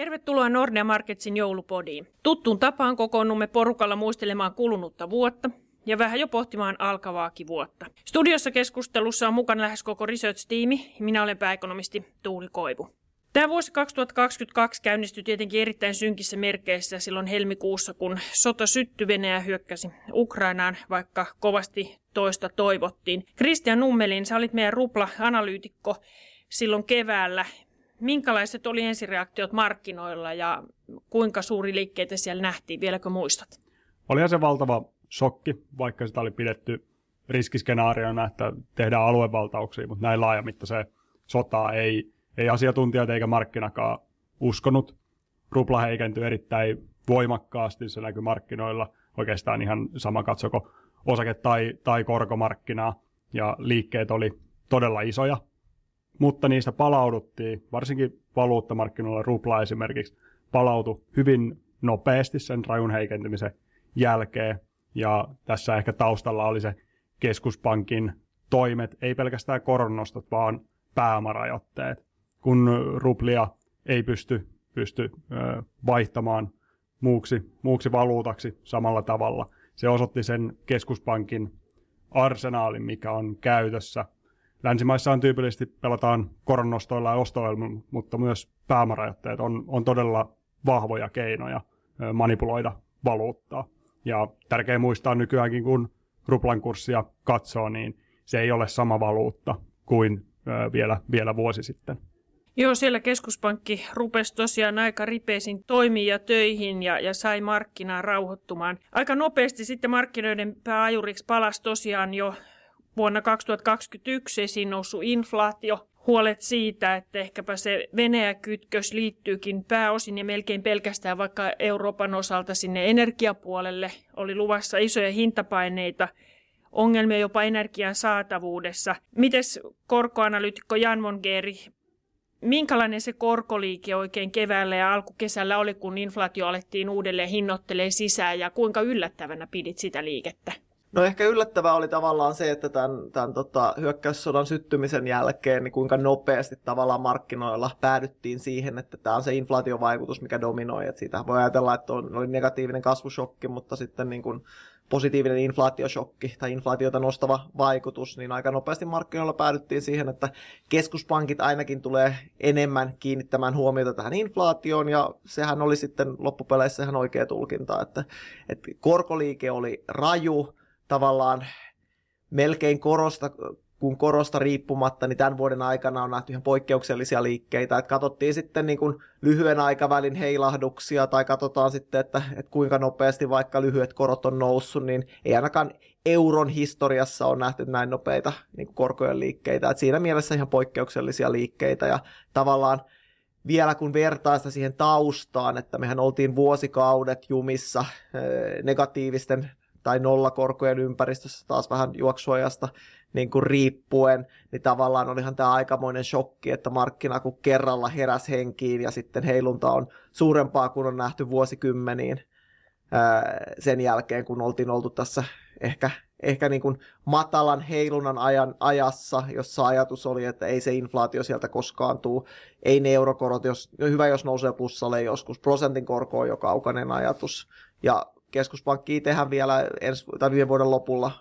Tervetuloa Nordea Marketsin joulupodiin. Tuttuun tapaan kokoonnumme porukalla muistelemaan kulunutta vuotta ja vähän jo pohtimaan alkavaakin vuotta. Studiossa keskustelussa on mukana lähes koko research-tiimi. Minä olen pääekonomisti Tuuli Koivu. Tämä vuosi 2022 käynnistyi tietenkin erittäin synkissä merkeissä silloin helmikuussa, kun sota syttyi Venäjä hyökkäsi Ukrainaan, vaikka kovasti toista toivottiin. Kristian Nummelin, sä olit meidän rupla-analyytikko silloin keväällä. Minkälaiset oli ensireaktiot markkinoilla ja kuinka suuri liikkeitä siellä nähtiin? Vieläkö muistat? Olihan se valtava shokki, vaikka sitä oli pidetty riskiskenaariona, että tehdään aluevaltauksia, mutta näin laajamittaiseen sotaa ei, ei asiantuntijat eikä markkinakaan uskonut. Rupla heikentyi erittäin voimakkaasti, se näkyy markkinoilla oikeastaan ihan sama katsoko osake- tai, tai korkomarkkinaa, ja liikkeet oli todella isoja mutta niistä palauduttiin, varsinkin valuuttamarkkinoilla rupla esimerkiksi, palautui hyvin nopeasti sen rajun heikentymisen jälkeen. Ja tässä ehkä taustalla oli se keskuspankin toimet, ei pelkästään koronnostot, vaan pääomarajoitteet. Kun ruplia ei pysty, pysty vaihtamaan muuksi, muuksi valuutaksi samalla tavalla, se osoitti sen keskuspankin arsenaalin, mikä on käytössä – länsimaissa on tyypillisesti pelataan koronnostoilla ja ostoilla, mutta myös pääomarajoitteet on, on todella vahvoja keinoja manipuloida valuuttaa. Ja tärkeää muistaa nykyäänkin, kun ruplan kurssia katsoo, niin se ei ole sama valuutta kuin vielä, vielä vuosi sitten. Joo, siellä keskuspankki rupesi tosiaan aika ripeisin toimia töihin ja, ja sai markkinaa rauhoittumaan. Aika nopeasti sitten markkinoiden pääajuriksi palasi tosiaan jo vuonna 2021 esiin noussut inflaatio, huolet siitä, että ehkäpä se Venäjä-kytkös liittyykin pääosin ja melkein pelkästään vaikka Euroopan osalta sinne energiapuolelle. Oli luvassa isoja hintapaineita, ongelmia jopa energian saatavuudessa. Mites korkoanalyytikko Jan Mongeri, minkälainen se korkoliike oikein keväällä ja alkukesällä oli, kun inflaatio alettiin uudelleen hinnoittelee sisään ja kuinka yllättävänä pidit sitä liikettä? No ehkä yllättävää oli tavallaan se, että tämän, tämän tota, hyökkäyssodan syttymisen jälkeen, niin kuinka nopeasti tavallaan markkinoilla päädyttiin siihen, että tämä on se inflaatiovaikutus, mikä dominoi. Että siitä voi ajatella, että on, oli negatiivinen kasvushokki, mutta sitten niin kuin positiivinen inflaatioshokki tai inflaatiota nostava vaikutus, niin aika nopeasti markkinoilla päädyttiin siihen, että keskuspankit ainakin tulee enemmän kiinnittämään huomiota tähän inflaatioon, ja sehän oli sitten loppupeleissä ihan oikea tulkinta, että, että korkoliike oli raju, tavallaan melkein korosta, kun korosta riippumatta, niin tämän vuoden aikana on nähty ihan poikkeuksellisia liikkeitä. Että katsottiin sitten niin kuin lyhyen aikavälin heilahduksia tai katsotaan sitten, että, että kuinka nopeasti vaikka lyhyet korot on noussut, niin ei ainakaan euron historiassa on nähty näin nopeita niin kuin korkojen liikkeitä. Että siinä mielessä ihan poikkeuksellisia liikkeitä ja tavallaan vielä kun vertaa sitä siihen taustaan, että mehän oltiin vuosikaudet jumissa negatiivisten tai nollakorkojen ympäristössä taas vähän juoksuajasta niin kuin riippuen, niin tavallaan olihan tämä aikamoinen shokki, että markkina kun kerralla heräs henkiin ja sitten heilunta on suurempaa kuin on nähty vuosikymmeniin sen jälkeen, kun oltiin oltu tässä ehkä, ehkä niin kuin matalan heilunnan ajan ajassa, jossa ajatus oli, että ei se inflaatio sieltä koskaan tuu, ei ne eurokorot, jos, hyvä jos nousee plussalle joskus, prosentin korko on jo kaukainen ajatus, ja keskuspankki itsehän vielä ensi, tai viime vuoden lopulla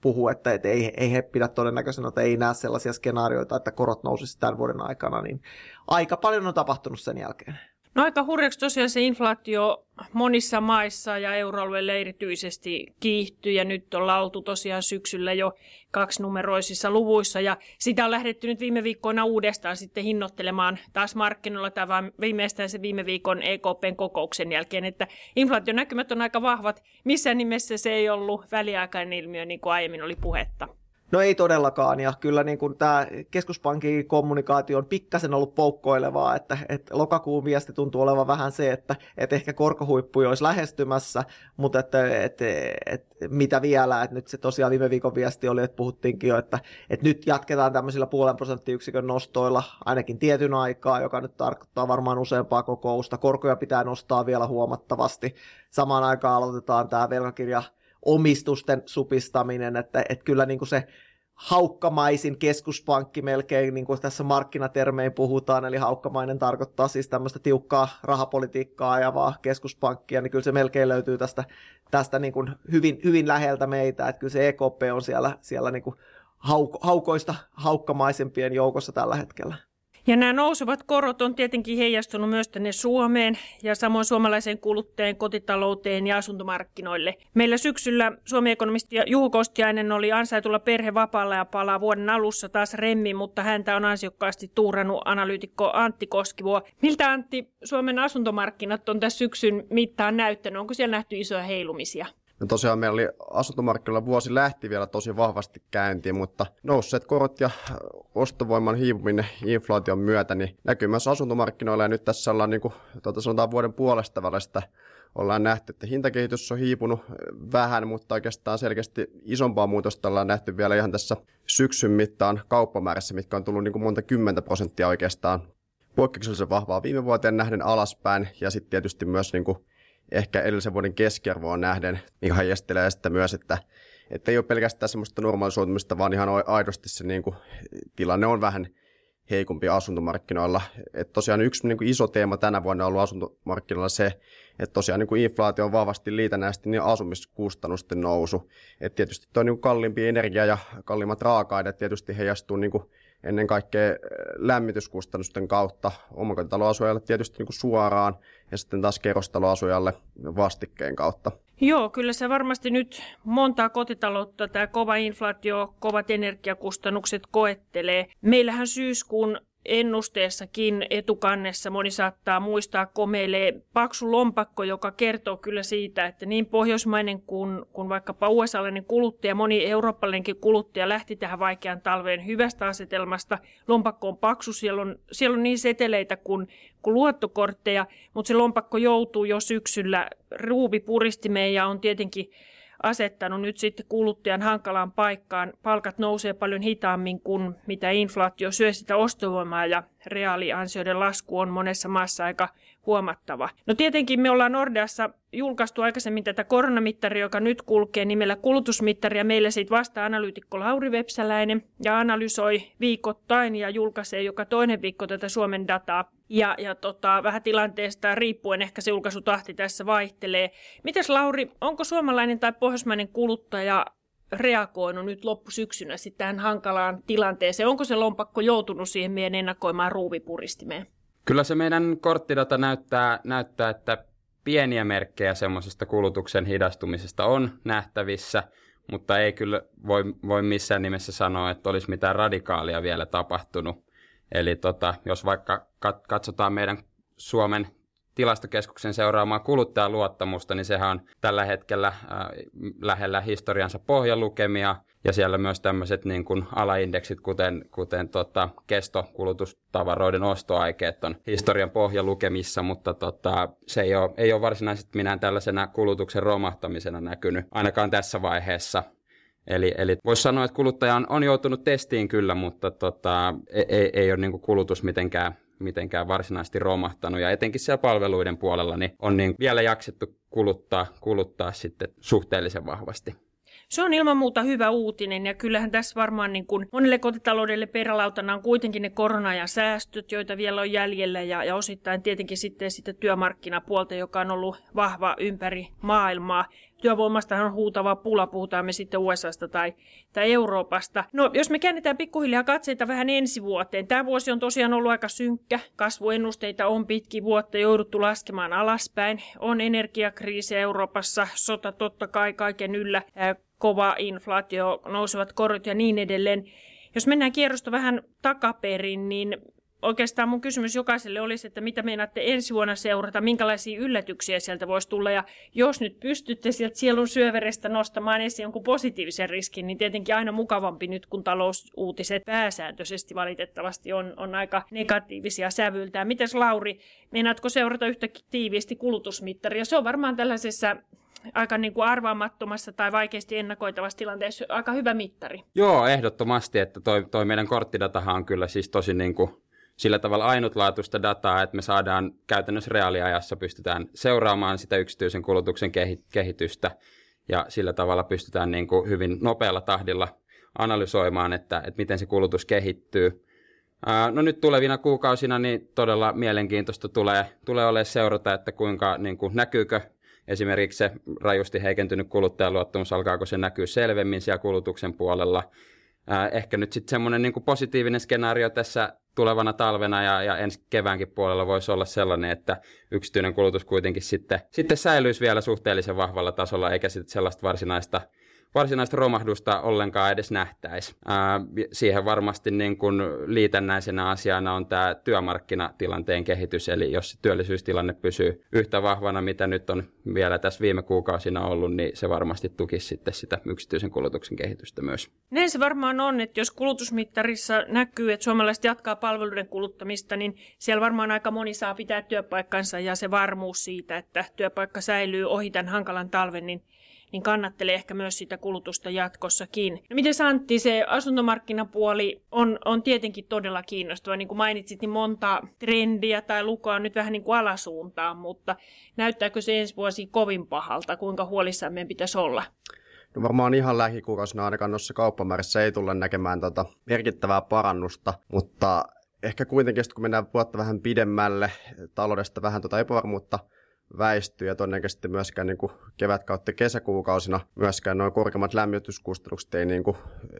puhuu, että, että ei, ei he pidä todennäköisenä, että ei näe sellaisia skenaarioita, että korot nousisi tämän vuoden aikana, niin aika paljon on tapahtunut sen jälkeen. No aika hurjaksi tosiaan se inflaatio monissa maissa ja euroalueella erityisesti kiihtyy ja nyt on oltu tosiaan syksyllä jo kaksinumeroisissa luvuissa ja sitä on lähdetty nyt viime viikkoina uudestaan sitten hinnoittelemaan taas markkinoilla tai viimeistään se viime viikon EKPn kokouksen jälkeen, että inflaationäkymät on aika vahvat. Missään nimessä se ei ollut väliaikainen ilmiö niin kuin aiemmin oli puhetta. No ei todellakaan, ja kyllä niin kuin tämä keskuspankin kommunikaatio on pikkasen ollut poukkoilevaa, että, että lokakuun viesti tuntuu olevan vähän se, että, että ehkä korkohuippu olisi lähestymässä, mutta että, että, että, mitä vielä, että nyt se tosiaan viime viikon viesti oli, että puhuttiinkin jo, että, että nyt jatketaan tämmöisillä puolen prosenttiyksikön nostoilla ainakin tietyn aikaa, joka nyt tarkoittaa varmaan useampaa kokousta, korkoja pitää nostaa vielä huomattavasti, samaan aikaan aloitetaan tämä velkakirja omistusten supistaminen, että, että kyllä niin kuin se haukkamaisin keskuspankki melkein, niin kuin tässä markkinatermein puhutaan, eli haukkamainen tarkoittaa siis tämmöistä tiukkaa rahapolitiikkaa ajavaa keskuspankkia, niin kyllä se melkein löytyy tästä, tästä niin kuin hyvin, hyvin läheltä meitä, että kyllä se EKP on siellä, siellä niin kuin hauk, haukoista haukkamaisempien joukossa tällä hetkellä. Ja nämä nousevat korot on tietenkin heijastunut myös tänne Suomeen ja samoin suomalaiseen kuluttajien kotitalouteen ja asuntomarkkinoille. Meillä syksyllä Suomi-ekonomisti Juho Kostiainen oli ansaitulla perhevapaalla ja palaa vuoden alussa taas remmi, mutta häntä on ansiokkaasti tuurannut analyytikko Antti Koskivuo. Miltä Antti Suomen asuntomarkkinat on tässä syksyn mittaan näyttänyt? Onko siellä nähty isoja heilumisia? No tosiaan meillä oli asuntomarkkinoilla vuosi lähti vielä tosi vahvasti käyntiin, mutta nousseet korot ja ostovoiman hiipuminen inflaation myötä niin näkyy myös asuntomarkkinoilla. Ja nyt tässä ollaan niin kuin, tuota sanotaan vuoden puolesta välistä ollaan nähty, että hintakehitys on hiipunut vähän, mutta oikeastaan selkeästi isompaa muutosta ollaan nähty vielä ihan tässä syksyn mittaan kauppamäärässä, mitkä on tullut niin kuin monta kymmentä prosenttia oikeastaan poikkeuksellisen vahvaa viime vuoteen nähden alaspäin. Ja sitten tietysti myös niin kuin ehkä edellisen vuoden keskiarvoon nähden, mikä heijastelee sitä myös, että, että ei ole pelkästään semmoista normalisoitumista, vaan ihan aidosti se niin kuin, tilanne on vähän heikompi asuntomarkkinoilla. Et tosiaan yksi niin kuin iso teema tänä vuonna on ollut asuntomarkkinoilla se, että tosiaan niin kuin inflaatio on vahvasti liitännäisesti niin asumiskustannusten nousu. Et tietysti tuo niin kalliimpi energia ja kalliimmat raaka-aineet tietysti heijastuu niin kuin ennen kaikkea äh, lämmityskustannusten kautta omakotitaloasujalle tietysti niin kuin suoraan ja sitten taas kerrostaloasujalle vastikkeen kautta. Joo, kyllä se varmasti nyt montaa kotitaloutta tämä kova inflaatio, kovat energiakustannukset koettelee. Meillähän syyskuun ennusteessakin etukannessa moni saattaa muistaa komeilee paksu lompakko, joka kertoo kyllä siitä, että niin pohjoismainen kuin, kuin vaikkapa USA-lainen kuluttaja, moni eurooppalainenkin kuluttaja lähti tähän vaikean talveen hyvästä asetelmasta. Lompakko on paksu, siellä on, siellä on niin seteleitä kuin, kuin luottokortteja, mutta se lompakko joutuu jo syksyllä ruuvipuristimeen ja on tietenkin asettanut nyt sitten kuluttajan hankalaan paikkaan. Palkat nousee paljon hitaammin kuin mitä inflaatio syö sitä ostovoimaa ja reaaliansioiden lasku on monessa maassa aika huomattava. No tietenkin me ollaan Nordeassa julkaistu aikaisemmin tätä koronamittaria, joka nyt kulkee nimellä kulutusmittari, ja meillä siitä vastaa analyytikko Lauri Vepsäläinen, ja analysoi viikoittain ja julkaisee joka toinen viikko tätä Suomen dataa. Ja, ja tota, vähän tilanteesta riippuen ehkä se julkaisutahti tässä vaihtelee. Mites Lauri, onko suomalainen tai pohjoismainen kuluttaja reagoinut nyt loppusyksynä sitten tähän hankalaan tilanteeseen? Onko se lompakko joutunut siihen meidän ennakoimaan ruuvipuristimeen? Kyllä se meidän korttidata näyttää, näyttää että pieniä merkkejä semmoisesta kulutuksen hidastumisesta on nähtävissä, mutta ei kyllä voi, voi missään nimessä sanoa, että olisi mitään radikaalia vielä tapahtunut. Eli tota, jos vaikka katsotaan meidän Suomen tilastokeskuksen seuraamaa kuluttajaluottamusta, niin sehän on tällä hetkellä äh, lähellä historiansa pohjalukemia, ja siellä myös tämmöiset niin kuin alaindeksit, kuten, kuten tota, kestokulutustavaroiden ostoaikeet on historian pohjalukemissa, mutta tota, se ei ole, ei ole varsinaisesti minään tällaisena kulutuksen romahtamisena näkynyt, ainakaan tässä vaiheessa. Eli, eli voisi sanoa, että kuluttaja on, on joutunut testiin kyllä, mutta tota, ei, ei, ei ole niin kulutus mitenkään mitenkään varsinaisesti romahtanut. Ja etenkin siellä palveluiden puolella niin on niin vielä jaksettu kuluttaa, kuluttaa sitten suhteellisen vahvasti. Se on ilman muuta hyvä uutinen ja kyllähän tässä varmaan niin kuin monelle kotitaloudelle perälautana on kuitenkin ne korona- ja säästöt, joita vielä on jäljellä ja, ja osittain tietenkin sitten sitä työmarkkinapuolta, joka on ollut vahva ympäri maailmaa. Työvoimasta on huutava pula, puhutaan me sitten USAsta tai, tai Euroopasta. No, jos me käännetään pikkuhiljaa katseita vähän ensi vuoteen. Tämä vuosi on tosiaan ollut aika synkkä. Kasvuennusteita on pitki vuotta jouduttu laskemaan alaspäin. On energiakriisi Euroopassa, sota totta kai kaiken yllä kova inflaatio, nousevat korot ja niin edelleen. Jos mennään kierrosta vähän takaperin, niin oikeastaan mun kysymys jokaiselle olisi, että mitä meinaatte ensi vuonna seurata, minkälaisia yllätyksiä sieltä voisi tulla. Ja jos nyt pystytte sieltä sielun syöverestä nostamaan esiin jonkun positiivisen riskin, niin tietenkin aina mukavampi nyt, kun talousuutiset pääsääntöisesti valitettavasti on, on aika negatiivisia sävyltään. Mites Lauri, meinaatko seurata yhtä tiiviisti kulutusmittaria? Se on varmaan tällaisessa aika niin kuin arvaamattomassa tai vaikeasti ennakoitavassa tilanteessa aika hyvä mittari. Joo, ehdottomasti, että toi, toi meidän korttidatahan on kyllä siis tosi niin kuin sillä tavalla ainutlaatuista dataa, että me saadaan käytännössä reaaliajassa pystytään seuraamaan sitä yksityisen kulutuksen kehitystä ja sillä tavalla pystytään niin kuin hyvin nopealla tahdilla analysoimaan, että, että miten se kulutus kehittyy. No nyt tulevina kuukausina niin todella mielenkiintoista tulee, tulee olemaan seurata, että kuinka niin kuin, näkyykö esimerkiksi se rajusti heikentynyt kuluttajaluottamus, alkaako se näkyä selvemmin siellä kulutuksen puolella. Ehkä nyt sitten semmoinen niin positiivinen skenaario tässä tulevana talvena ja, ja ensi keväänkin puolella voisi olla sellainen, että yksityinen kulutus kuitenkin sitten, sitten säilyisi vielä suhteellisen vahvalla tasolla, eikä sitten sellaista varsinaista varsinaista romahdusta ollenkaan edes nähtäisi. siihen varmasti niin kuin liitännäisenä asiana on tämä työmarkkinatilanteen kehitys, eli jos työllisyystilanne pysyy yhtä vahvana, mitä nyt on vielä tässä viime kuukausina ollut, niin se varmasti tukisi sitten sitä yksityisen kulutuksen kehitystä myös. Näin se varmaan on, että jos kulutusmittarissa näkyy, että suomalaiset jatkaa palveluiden kuluttamista, niin siellä varmaan aika moni saa pitää työpaikkansa ja se varmuus siitä, että työpaikka säilyy ohi tämän hankalan talven, niin niin kannattelee ehkä myös sitä kulutusta jatkossakin. No miten Antti, se asuntomarkkinapuoli on, on tietenkin todella kiinnostava. Niin kuin mainitsit, niin monta trendiä tai lukua on nyt vähän niin kuin alasuuntaan, mutta näyttääkö se ensi vuosi kovin pahalta? Kuinka huolissaan meidän pitäisi olla? No varmaan ihan lähikuukausina ainakaan noissa kauppamäärissä ei tulla näkemään tota merkittävää parannusta, mutta ehkä kuitenkin, kun mennään vuotta vähän pidemmälle, taloudesta vähän tuota epävarmuutta väistyy ja todennäköisesti myöskään niin kuin kevät kautta kesäkuukausina myöskään noin korkeammat lämmityskustannukset ei niin kuin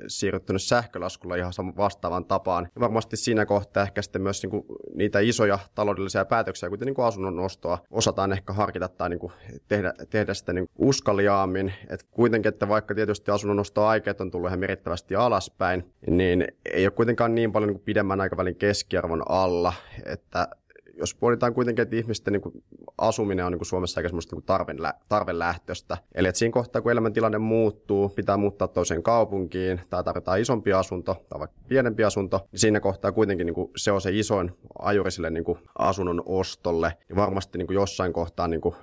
siirryttynyt sähkölaskulla ihan vastaavan tapaan. Ja varmasti siinä kohtaa ehkä sitten myös niin kuin niitä isoja taloudellisia päätöksiä, kuten niin kuin asunnon ostoa, osataan ehkä harkita tai niin kuin tehdä, tehdä sitä niin uskalliaammin. Et kuitenkin, että vaikka tietysti asunnon ostoaikeet on tullut ihan merkittävästi alaspäin, niin ei ole kuitenkaan niin paljon niin kuin pidemmän aikavälin keskiarvon alla, että jos pohditaan kuitenkin, että ihmisten niin kuin, asuminen on niin kuin Suomessa aika semmoista niin tarven, tarvelähtöistä. Eli että siinä kohtaa, kun elämäntilanne muuttuu, pitää muuttaa toiseen kaupunkiin, tai tarvitaan isompi asunto, tai vaikka pienempi asunto, niin siinä kohtaa kuitenkin niin kuin, se on se isoin ajuri sille niin kuin, asunnon ostolle. Ja varmasti niin kuin, jossain kohtaa niin kuin,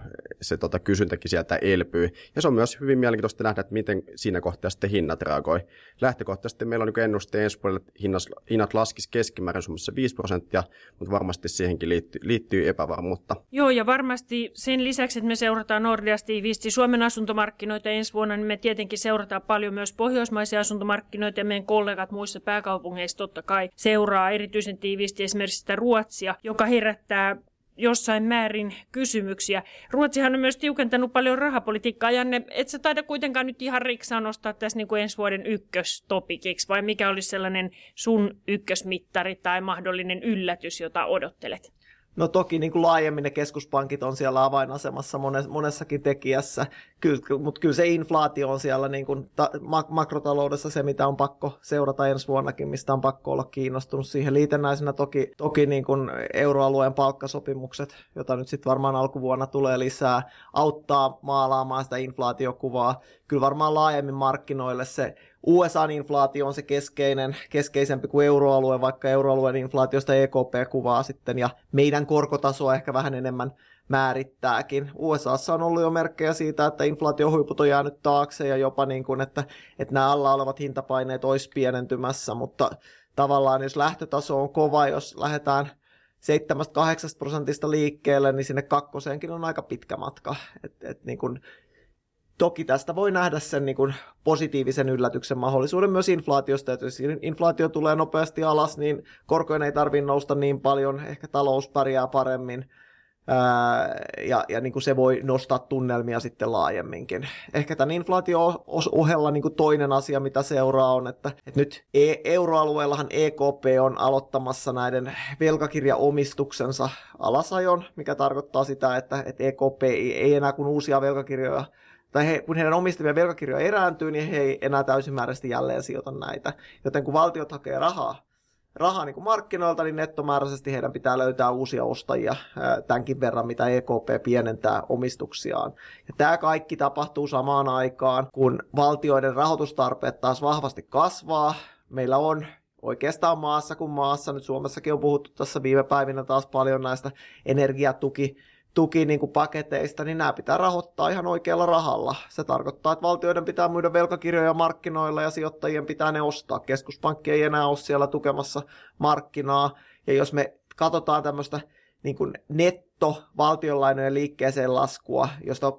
se tota, kysyntäkin sieltä elpyy. Ja se on myös hyvin mielenkiintoista nähdä, että miten siinä kohtaa sitten hinnat reagoi. Lähtökohtaisesti meillä on niin ennuste ensi vuodelle, että hinnat, hinnat laskisi keskimäärin Suomessa 5 prosenttia, mutta varmasti siihenkin liittyy liittyy, epävarmuutta. Joo, ja varmasti sen lisäksi, että me seurataan Nordeasta tiiviisti Suomen asuntomarkkinoita ensi vuonna, niin me tietenkin seurataan paljon myös pohjoismaisia asuntomarkkinoita, ja meidän kollegat muissa pääkaupungeissa totta kai seuraa erityisen tiiviisti esimerkiksi sitä Ruotsia, joka herättää jossain määrin kysymyksiä. Ruotsihan on myös tiukentanut paljon rahapolitiikkaa. Janne, et sä taida kuitenkaan nyt ihan riksaa nostaa tässä niin kuin ensi vuoden ykköstopikiksi, vai mikä olisi sellainen sun ykkösmittari tai mahdollinen yllätys, jota odottelet? No toki niin kuin laajemmin ne keskuspankit on siellä avainasemassa monessakin tekijässä, kyllä, mutta kyllä se inflaatio on siellä niin kuin ta- makrotaloudessa se, mitä on pakko seurata ensi vuonnakin, mistä on pakko olla kiinnostunut. Siihen liitännäisenä toki, toki niin kuin euroalueen palkkasopimukset, jota nyt sitten varmaan alkuvuonna tulee lisää, auttaa maalaamaan sitä inflaatiokuvaa. Kyllä varmaan laajemmin markkinoille se USA-inflaatio on se keskeinen, keskeisempi kuin euroalue, vaikka euroalueen inflaatiosta EKP kuvaa sitten, ja meidän korkotasoa ehkä vähän enemmän määrittääkin. USAssa on ollut jo merkkejä siitä, että inflaatiohuiput on jäänyt taakse ja jopa niin kuin, että, että nämä alla olevat hintapaineet olisi pienentymässä, mutta tavallaan jos lähtötaso on kova, jos lähdetään 7-8 prosentista liikkeelle, niin sinne kakkoseenkin on aika pitkä matka. Et, et niin kuin Toki tästä voi nähdä sen niin kuin positiivisen yllätyksen mahdollisuuden myös inflaatiosta, että jos inflaatio tulee nopeasti alas, niin korkojen ei tarvitse nousta niin paljon, ehkä talous pärjää paremmin, ja, ja niin kuin se voi nostaa tunnelmia sitten laajemminkin. Ehkä tämän inflaatio-ohella niin kuin toinen asia, mitä seuraa on, että, että nyt e- euroalueellahan EKP on aloittamassa näiden velkakirjaomistuksensa alasajon, mikä tarkoittaa sitä, että, että EKP ei enää kun uusia velkakirjoja tai he, kun heidän omistamia velkakirjoja erääntyy, niin he ei enää täysimääräisesti jälleen sijoita näitä. Joten kun valtiot hakee rahaa, rahaa niin kuin markkinoilta, niin nettomääräisesti heidän pitää löytää uusia ostajia tämänkin verran, mitä EKP pienentää omistuksiaan. Ja tämä kaikki tapahtuu samaan aikaan, kun valtioiden rahoitustarpeet taas vahvasti kasvaa. Meillä on oikeastaan maassa kuin maassa, nyt Suomessakin on puhuttu tässä viime päivinä taas paljon näistä energiatuki tuki niin kuin paketeista, niin nämä pitää rahoittaa ihan oikealla rahalla. Se tarkoittaa, että valtioiden pitää myydä velkakirjoja markkinoilla ja sijoittajien pitää ne ostaa. Keskuspankki ei enää ole siellä tukemassa markkinaa. Ja jos me katsotaan tämmöistä niin kuin netto valtionlainojen liikkeeseen laskua, josta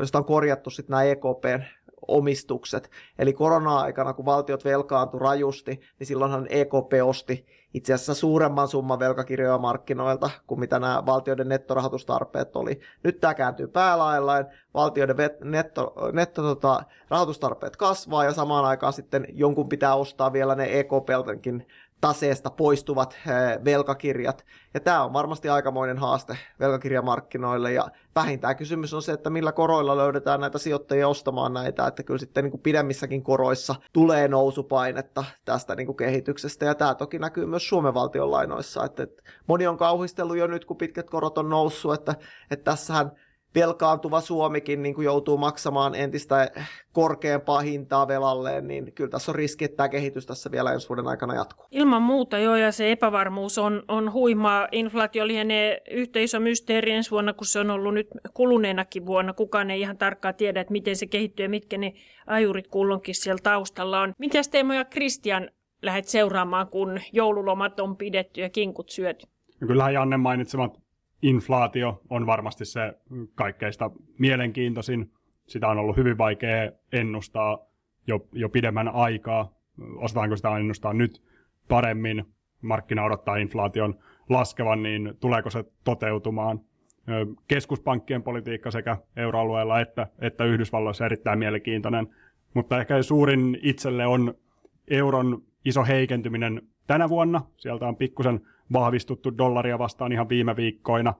josta on korjattu sitten nämä EKPn omistukset. Eli korona-aikana, kun valtiot velkaantui rajusti, niin silloinhan EKP osti itse asiassa suuremman summan velkakirjoja markkinoilta kuin mitä nämä valtioiden nettorahoitustarpeet oli. Nyt tämä kääntyy päälaillaan, valtioiden netto, netto tota, rahoitustarpeet kasvaa ja samaan aikaan sitten jonkun pitää ostaa vielä ne EKPltäkin taseesta poistuvat velkakirjat. Ja tämä on varmasti aikamoinen haaste velkakirjamarkkinoille. Ja vähintään kysymys on se, että millä koroilla löydetään näitä sijoittajia ostamaan näitä. Että kyllä sitten niin kuin pidemmissäkin koroissa tulee nousupainetta tästä niin kuin kehityksestä. Ja tämä toki näkyy myös Suomen valtion lainoissa. Että, että moni on kauhistellut jo nyt, kun pitkät korot on noussut, että, että tässähän – velkaantuva Suomikin niin kuin joutuu maksamaan entistä korkeampaa hintaa velalleen, niin kyllä tässä on riski, että tämä kehitys tässä vielä ensi vuoden aikana jatkuu. Ilman muuta joo, ja se epävarmuus on, on huimaa. Inflaatio lienee yhtä iso mysteeri ensi vuonna, kun se on ollut nyt kuluneenakin vuonna. Kukaan ei ihan tarkkaan tiedä, että miten se kehittyy ja mitkä ne ajurit kullonkin siellä taustalla on. Miten Teemo ja Kristian lähdet seuraamaan, kun joululomat on pidetty ja kinkut syöty? No kyllähän Janne mainitsemat inflaatio on varmasti se kaikkeista mielenkiintoisin. Sitä on ollut hyvin vaikea ennustaa jo, jo pidemmän aikaa. Osataanko sitä ennustaa nyt paremmin? Markkina odottaa inflaation laskevan, niin tuleeko se toteutumaan? Keskuspankkien politiikka sekä euroalueella että, että Yhdysvalloissa erittäin mielenkiintoinen. Mutta ehkä suurin itselle on euron iso heikentyminen tänä vuonna. Sieltä on pikkusen vahvistuttu dollaria vastaan ihan viime viikkoina.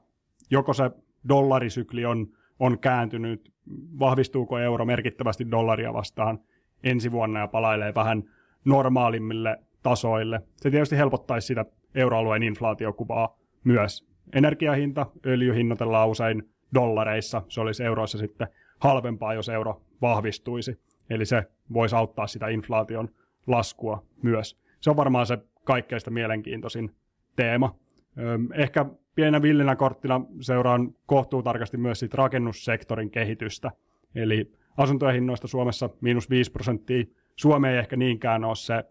Joko se dollarisykli on, on kääntynyt, vahvistuuko euro merkittävästi dollaria vastaan ensi vuonna ja palailee vähän normaalimmille tasoille. Se tietysti helpottaisi sitä euroalueen inflaatiokuvaa myös. Energiahinta, öljy hinnoitellaan usein dollareissa, se olisi euroissa sitten halvempaa, jos euro vahvistuisi. Eli se voisi auttaa sitä inflaation laskua myös. Se on varmaan se kaikkein mielenkiintoisin teema. Ehkä pienä villinä korttina seuraan kohtuu tarkasti myös siitä rakennussektorin kehitystä. Eli asuntojen hinnoista Suomessa miinus 5 prosenttia. Suomi ei ehkä niinkään ole se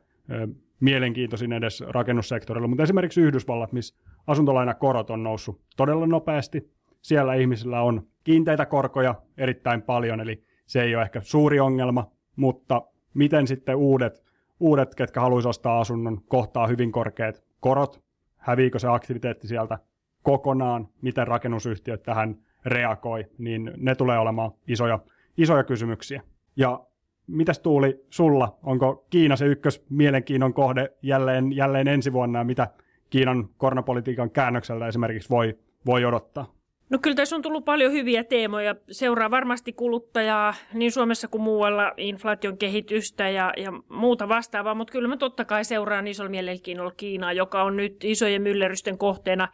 mielenkiintoisin edes rakennussektorilla, mutta esimerkiksi Yhdysvallat, missä asuntolainakorot on noussut todella nopeasti. Siellä ihmisillä on kiinteitä korkoja erittäin paljon, eli se ei ole ehkä suuri ongelma, mutta miten sitten uudet, uudet ketkä haluaisivat ostaa asunnon, kohtaa hyvin korkeat korot, häviikö se aktiviteetti sieltä kokonaan, miten rakennusyhtiöt tähän reagoi, niin ne tulee olemaan isoja, isoja kysymyksiä. Ja mitäs Tuuli sulla? Onko Kiina se ykkös mielenkiinnon kohde jälleen, jälleen ensi vuonna ja mitä Kiinan koronapolitiikan käännöksellä esimerkiksi voi, voi odottaa? No kyllä tässä on tullut paljon hyviä teemoja. Seuraa varmasti kuluttajaa niin Suomessa kuin muualla, inflaation kehitystä ja, ja muuta vastaavaa, mutta kyllä mä totta kai seuraan isolla mielenkiinnolla Kiinaa, joka on nyt isojen myllerrysten kohteena.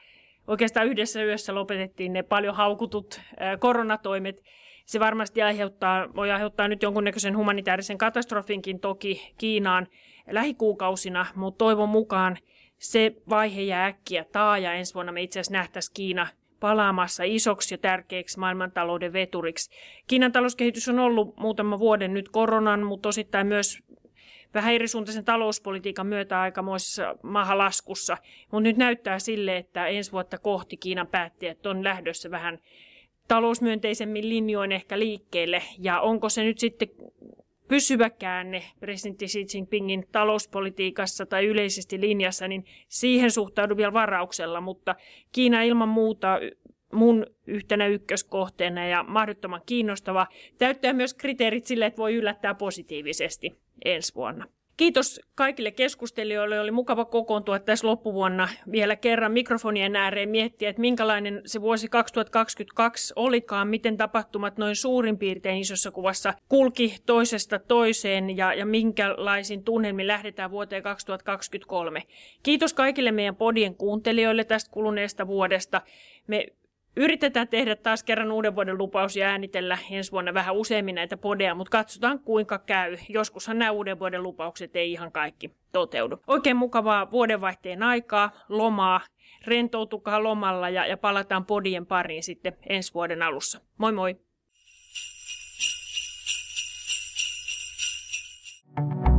Oikeastaan yhdessä yössä lopetettiin ne paljon haukutut koronatoimet. Se varmasti aiheuttaa, voi aiheuttaa nyt jonkunnäköisen humanitaarisen katastrofinkin toki Kiinaan lähikuukausina, mutta toivon mukaan se vaihe jää äkkiä taa ja ensi vuonna me itse asiassa nähtäisiin Kiina – palaamassa isoksi ja tärkeäksi maailmantalouden veturiksi. Kiinan talouskehitys on ollut muutama vuoden nyt koronan, mutta osittain myös vähän erisuuntaisen talouspolitiikan myötä aikamoisessa mahalaskussa. Mutta nyt näyttää sille, että ensi vuotta kohti Kiinan päättäjät on lähdössä vähän talousmyönteisemmin linjoin ehkä liikkeelle. Ja onko se nyt sitten pysyvä käänne presidentti Xi Jinpingin talouspolitiikassa tai yleisesti linjassa, niin siihen suhtaudun vielä varauksella, mutta Kiina ilman muuta mun yhtenä ykköskohteena ja mahdottoman kiinnostava. Täyttää myös kriteerit sille, että voi yllättää positiivisesti ensi vuonna. Kiitos kaikille keskustelijoille. Oli mukava kokoontua tässä loppuvuonna vielä kerran mikrofonien ääreen miettiä, että minkälainen se vuosi 2022 olikaan, miten tapahtumat noin suurin piirtein isossa kuvassa kulki toisesta toiseen ja, ja minkälaisin tunnelmin lähdetään vuoteen 2023. Kiitos kaikille meidän podien kuuntelijoille tästä kuluneesta vuodesta. Me Yritetään tehdä taas kerran uuden vuoden lupaus ja äänitellä ensi vuonna vähän useammin näitä podeja, mutta katsotaan kuinka käy. Joskushan nämä uuden vuoden lupaukset ei ihan kaikki toteudu. Oikein mukavaa vuodenvaihteen aikaa, lomaa, rentoutukaa lomalla ja, ja palataan podien pariin sitten ensi vuoden alussa. Moi moi! thank you